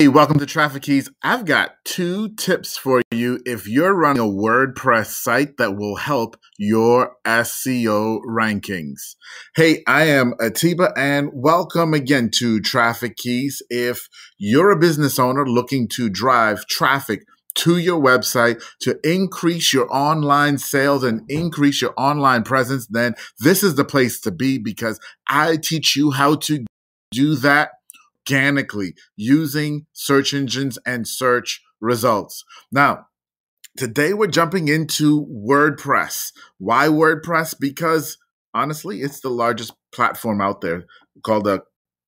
Hey, welcome to Traffic Keys. I've got two tips for you if you're running a WordPress site that will help your SEO rankings. Hey, I am Atiba and welcome again to Traffic Keys. If you're a business owner looking to drive traffic to your website to increase your online sales and increase your online presence, then this is the place to be because I teach you how to do that organically using search engines and search results. Now, today we're jumping into WordPress. Why WordPress? Because honestly, it's the largest platform out there called a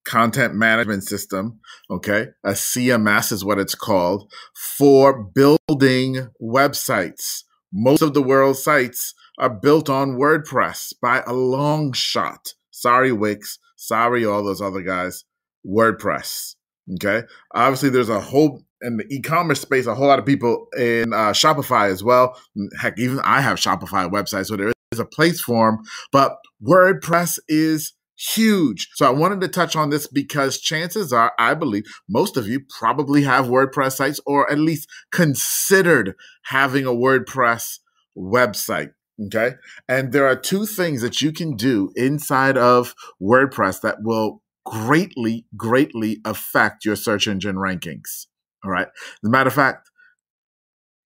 content management system. Okay. A CMS is what it's called for building websites. Most of the world's sites are built on WordPress by a long shot. Sorry, Wix. Sorry, all those other guys. WordPress. Okay. Obviously, there's a whole in the e-commerce space, a whole lot of people in uh, Shopify as well. Heck, even I have Shopify websites, so there is a place for them. But WordPress is huge. So I wanted to touch on this because chances are, I believe most of you probably have WordPress sites or at least considered having a WordPress website. Okay. And there are two things that you can do inside of WordPress that will greatly, greatly affect your search engine rankings. All right. As a matter of fact,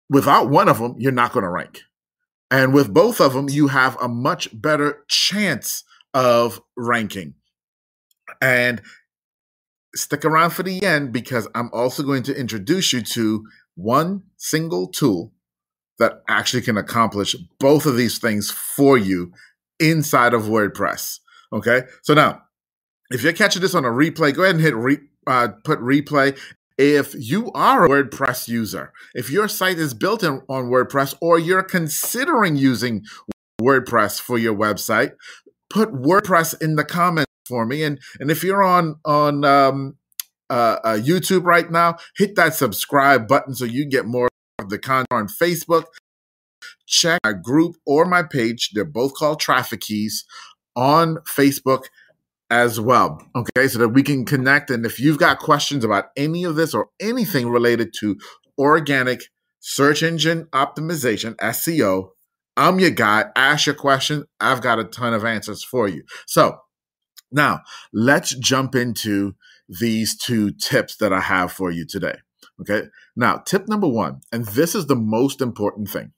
without one of them, you're not going to rank. And with both of them, you have a much better chance of ranking. And stick around for the end because I'm also going to introduce you to one single tool that actually can accomplish both of these things for you inside of WordPress. Okay. So now if you're catching this on a replay, go ahead and hit re, uh, put replay. If you are a WordPress user, if your site is built in, on WordPress or you're considering using WordPress for your website, put WordPress in the comments for me. And and if you're on on um, uh, uh, YouTube right now, hit that subscribe button so you get more of the content on Facebook. Check my group or my page. They're both called Traffic Keys on Facebook as well. Okay, so that we can connect. And if you've got questions about any of this or anything related to organic search engine optimization, SEO, I'm your guy. Ask your question. I've got a ton of answers for you. So now let's jump into these two tips that I have for you today. Okay, now tip number one, and this is the most important thing.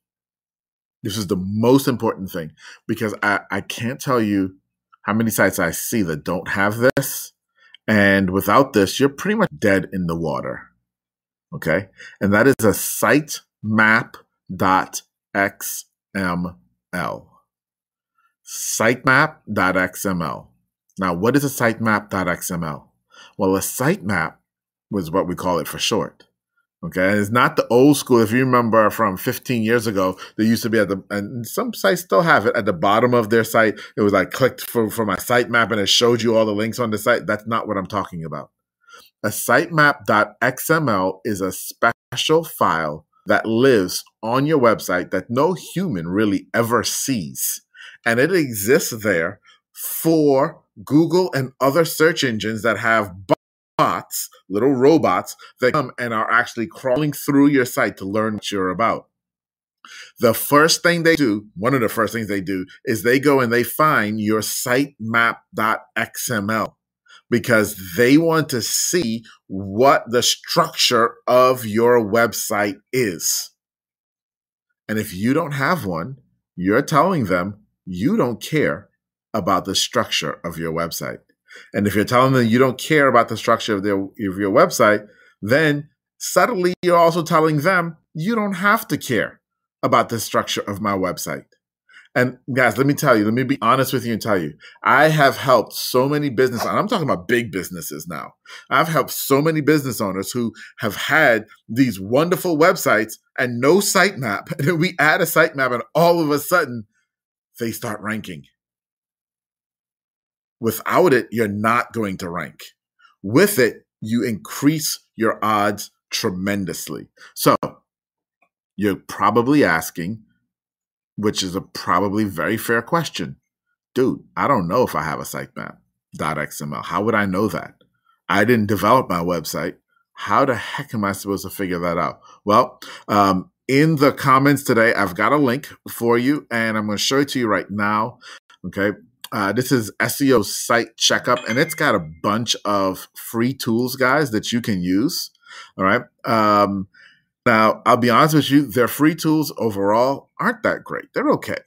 This is the most important thing because I, I can't tell you how many sites I see that don't have this. And without this, you're pretty much dead in the water. Okay. And that is a sitemap.xml. Sitemap.xml. Now, what is a sitemap.xml? Well, a sitemap was what we call it for short. Okay, it's not the old school. If you remember from 15 years ago, they used to be at the, and some sites still have it at the bottom of their site. It was like clicked for, for my sitemap and it showed you all the links on the site. That's not what I'm talking about. A sitemap.xml is a special file that lives on your website that no human really ever sees. And it exists there for Google and other search engines that have bots, little robots that come and are actually crawling through your site to learn what you're about. The first thing they do, one of the first things they do, is they go and they find your sitemap.xml because they want to see what the structure of your website is. And if you don't have one, you're telling them you don't care about the structure of your website. And if you're telling them you don't care about the structure of, their, of your website, then subtly you're also telling them you don't have to care about the structure of my website. And guys, let me tell you, let me be honest with you and tell you, I have helped so many business, and I'm talking about big businesses now. I've helped so many business owners who have had these wonderful websites and no sitemap. And we add a sitemap, and all of a sudden they start ranking. Without it, you're not going to rank. With it, you increase your odds tremendously. So you're probably asking, which is a probably very fair question. Dude, I don't know if I have a sitemap.xml. How would I know that? I didn't develop my website. How the heck am I supposed to figure that out? Well, um, in the comments today, I've got a link for you, and I'm going to show it to you right now. Okay. Uh, this is SEO Site Checkup, and it's got a bunch of free tools, guys, that you can use. All right. Um, now, I'll be honest with you, their free tools overall aren't that great. They're okay.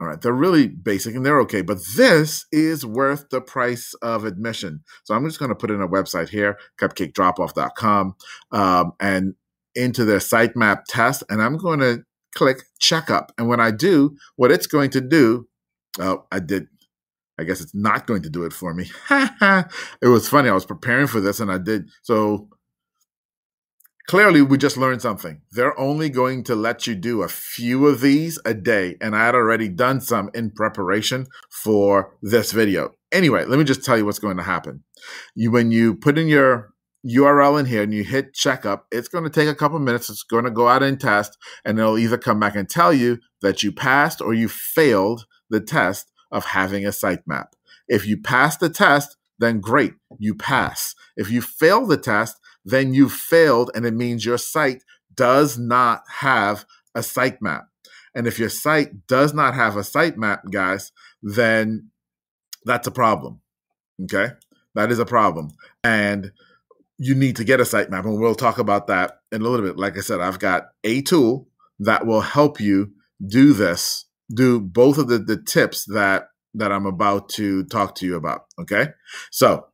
All right. They're really basic and they're okay. But this is worth the price of admission. So I'm just going to put in a website here, cupcakedropoff.com, um, and into their sitemap test. And I'm going to click checkup. And when I do, what it's going to do, oh, I did. I guess it's not going to do it for me. it was funny. I was preparing for this and I did. So clearly we just learned something. They're only going to let you do a few of these a day. And I had already done some in preparation for this video. Anyway, let me just tell you what's going to happen. You, when you put in your URL in here and you hit checkup, it's going to take a couple minutes. It's going to go out and test, and it'll either come back and tell you that you passed or you failed the test of having a sitemap. If you pass the test, then great, you pass. If you fail the test, then you failed, and it means your site does not have a sitemap. And if your site does not have a sitemap, guys, then that's a problem. Okay? That is a problem. And you need to get a sitemap. And we'll talk about that in a little bit. Like I said, I've got a tool that will help you do this, do both of the, the tips that that I'm about to talk to you about. Okay. So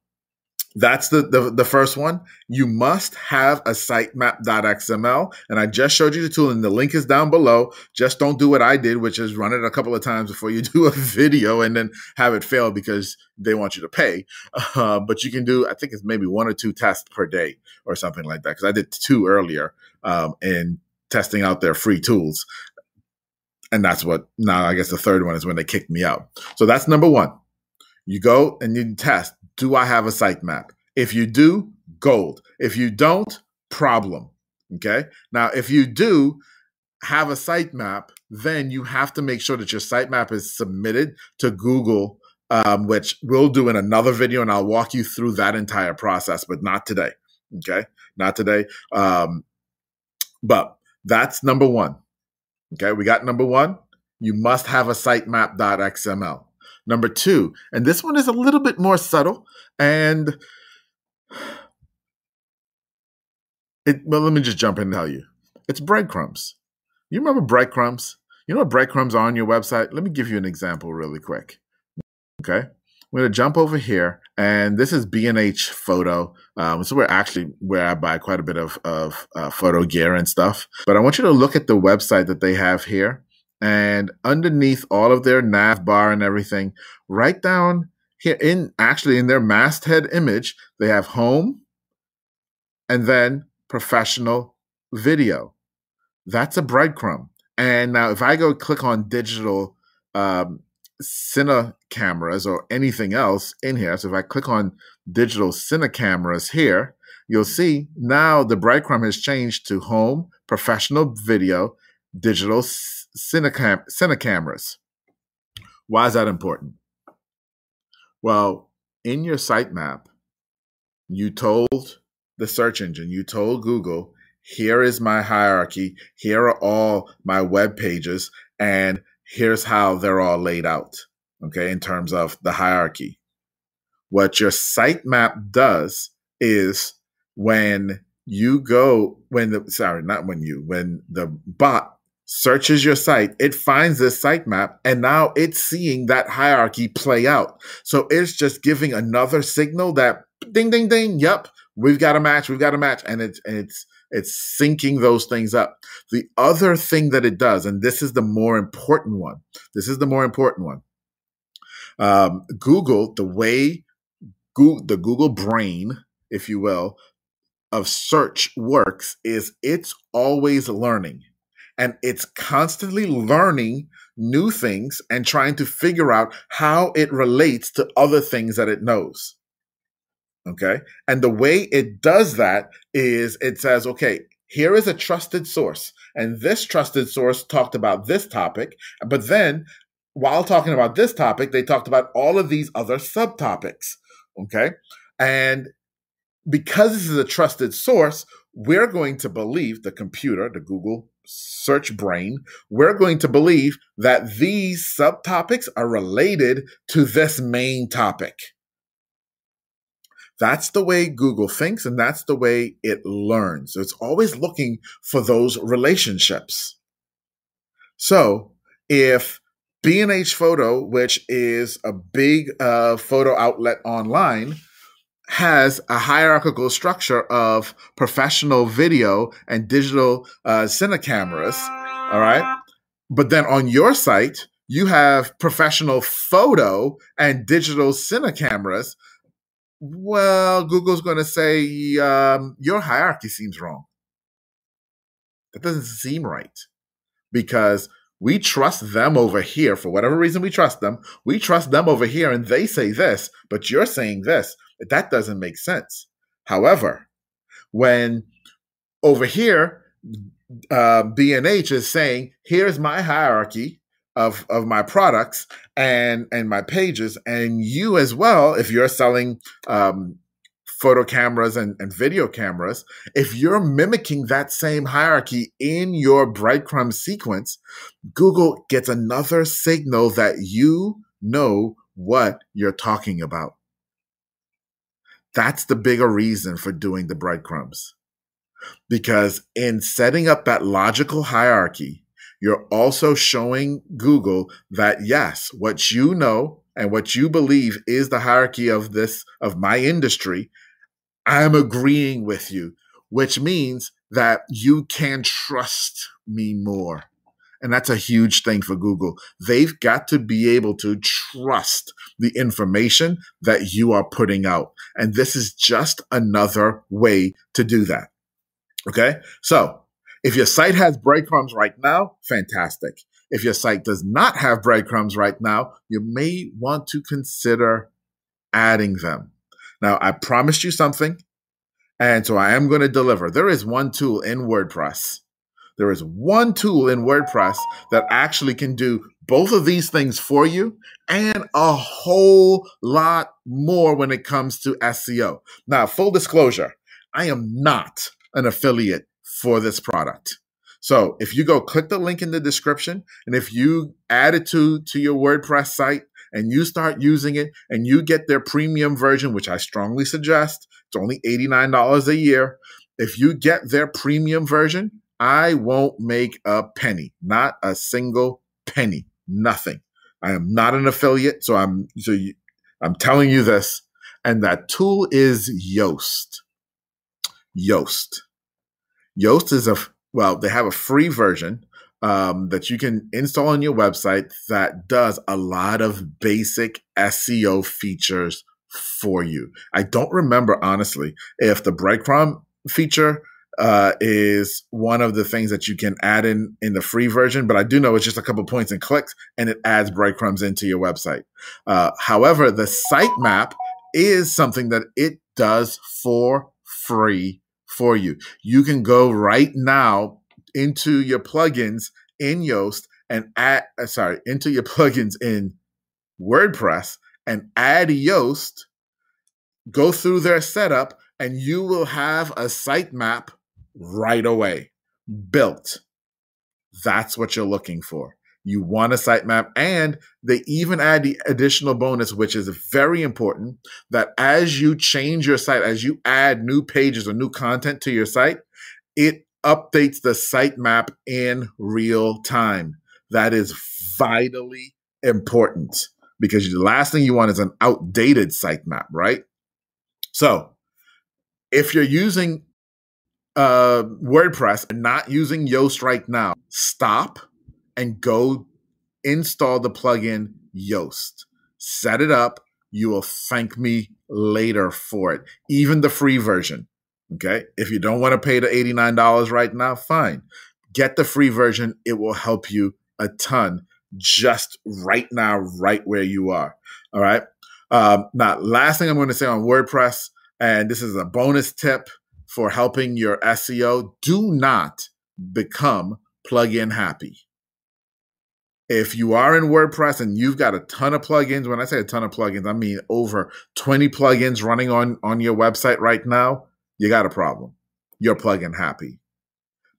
that's the, the, the first one. You must have a sitemap.xml. And I just showed you the tool, and the link is down below. Just don't do what I did, which is run it a couple of times before you do a video and then have it fail because they want you to pay. Uh, but you can do, I think it's maybe one or two tests per day or something like that. Because I did two earlier um, in testing out their free tools. And that's what now I guess the third one is when they kicked me out. So that's number one. You go and you test do I have a sitemap? If you do, gold. If you don't, problem. Okay. Now, if you do have a sitemap, then you have to make sure that your sitemap is submitted to Google, um, which we'll do in another video, and I'll walk you through that entire process, but not today. Okay. Not today. Um, but that's number one. Okay. We got number one. You must have a sitemap.xml. Number two, and this one is a little bit more subtle, and it, well, let me just jump in and tell you. It's breadcrumbs. You remember breadcrumbs? You know what breadcrumbs are on your website? Let me give you an example really quick. Okay. We're going to jump over here, and this is B&H Photo. Um, so we're actually where I buy quite a bit of, of uh, photo gear and stuff. But I want you to look at the website that they have here. And underneath all of their nav bar and everything, right down here in actually in their masthead image, they have home and then professional video. That's a breadcrumb. And now if I go click on digital um, Cine cameras or anything else in here, so if I click on digital Cine cameras here, you'll see now the breadcrumb has changed to home, professional video, digital Cine cameras. Why is that important? Well, in your sitemap, you told the search engine, you told Google, here is my hierarchy, here are all my web pages, and here's how they're all laid out, okay, in terms of the hierarchy. What your sitemap does is when you go, when the, sorry, not when you, when the bot searches your site, it finds this sitemap, and now it's seeing that hierarchy play out. So it's just giving another signal that ding, ding, ding, yep, we've got a match, we've got a match, and it's and it's it's syncing those things up. The other thing that it does, and this is the more important one, this is the more important one. Um, Google, the way Google, the Google brain, if you will, of search works is it's always learning and it's constantly learning new things and trying to figure out how it relates to other things that it knows. Okay. And the way it does that is it says, okay, here is a trusted source. And this trusted source talked about this topic. But then while talking about this topic, they talked about all of these other subtopics. Okay. And because this is a trusted source, we're going to believe the computer, the Google search brain, we're going to believe that these subtopics are related to this main topic. That's the way Google thinks, and that's the way it learns. It's always looking for those relationships. So if B&H Photo, which is a big uh, photo outlet online, has a hierarchical structure of professional video and digital uh, cine cameras. All right. But then on your site, you have professional photo and digital cine cameras. Well, Google's going to say um, your hierarchy seems wrong. That doesn't seem right because we trust them over here for whatever reason we trust them. We trust them over here and they say this, but you're saying this. That doesn't make sense. However, when over here, uh, B&H is saying, here's my hierarchy of, of my products and, and my pages. And you as well, if you're selling um, photo cameras and, and video cameras, if you're mimicking that same hierarchy in your breadcrumb sequence, Google gets another signal that you know what you're talking about. That's the bigger reason for doing the breadcrumbs. Because in setting up that logical hierarchy, you're also showing Google that yes, what you know and what you believe is the hierarchy of this, of my industry, I'm agreeing with you, which means that you can trust me more. And that's a huge thing for Google. They've got to be able to trust the information that you are putting out. And this is just another way to do that. Okay. So if your site has breadcrumbs right now, fantastic. If your site does not have breadcrumbs right now, you may want to consider adding them. Now, I promised you something, and so I am going to deliver. There is one tool in WordPress there is one tool in WordPress that actually can do both of these things for you and a whole lot more when it comes to SEO. Now, full disclosure, I am not an affiliate for this product. So if you go click the link in the description and if you add it to, to your WordPress site and you start using it and you get their premium version, which I strongly suggest, it's only $89 a year. If you get their premium version, I won't make a penny, not a single penny, nothing. I am not an affiliate, so I'm so you, I'm telling you this, and that tool is Yoast. Yoast. Yoast is a well, they have a free version um, that you can install on your website that does a lot of basic SEO features for you. I don't remember honestly if the breadcrumb feature uh, is one of the things that you can add in in the free version. But I do know it's just a couple points and clicks, and it adds breadcrumbs into your website. Uh, however, the sitemap is something that it does for free for you. You can go right now into your plugins in Yoast and add, uh, sorry, into your plugins in WordPress and add Yoast. Go through their setup and you will have a sitemap right away. Built. That's what you're looking for. You want a sitemap, and they even add the additional bonus, which is very important that as you change your site, as you add new pages or new content to your site, it updates the sitemap in real time. That is vitally important because the last thing you want is an outdated sitemap, right? So, if you're using uh, WordPress and not using Yoast right now, stop and go install the plugin Yoast. Set it up. You will thank me later for it, even the free version. Okay. If you don't want to pay the $89 right now, fine. Get the free version. It will help you a ton just right now, right where you are. All right. Um, now, last thing I'm going to say on WordPress, and this is a bonus tip for helping your SEO, do not become plugin happy. if you are in WordPress and you've got a ton of plugins, when I say a ton of plugins, I mean over 20 plugins running on, on your website right now, you got a problem. You're plugin happy.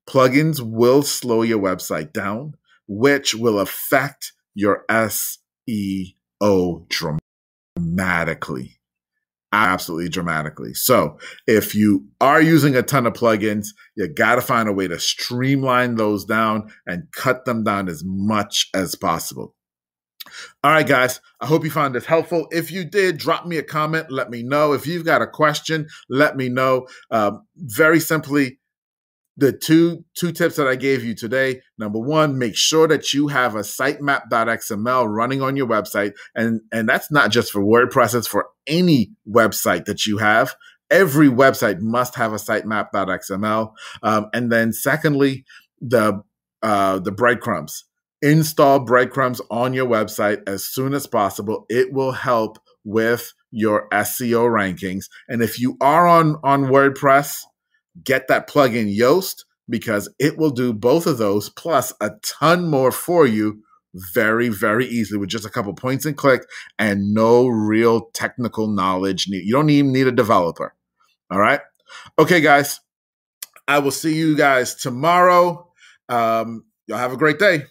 Plugins will slow your website down, which will affect your SEO dramatically absolutely dramatically. So if you are using a ton of plugins, you got to find a way to streamline those down and cut them down as much as possible. All right, guys, I hope you found this helpful. If you did, drop me a comment. Let me know. If you've got a question, let me know. Um, very simply, the two two tips that I gave you today. Number one, make sure that you have a sitemap.xml running on your website, and and that's not just for WordPress; it's for any website that you have. Every website must have a sitemap.xml. Um, and then, secondly, the uh, the breadcrumbs. Install breadcrumbs on your website as soon as possible. It will help with your SEO rankings. And if you are on on WordPress get that plugin Yoast because it will do both of those plus a ton more for you very, very easily with just a couple points and click and no real technical knowledge. You don't even need a developer. All right. Okay, guys. I will see you guys tomorrow. Um, y'all have a great day.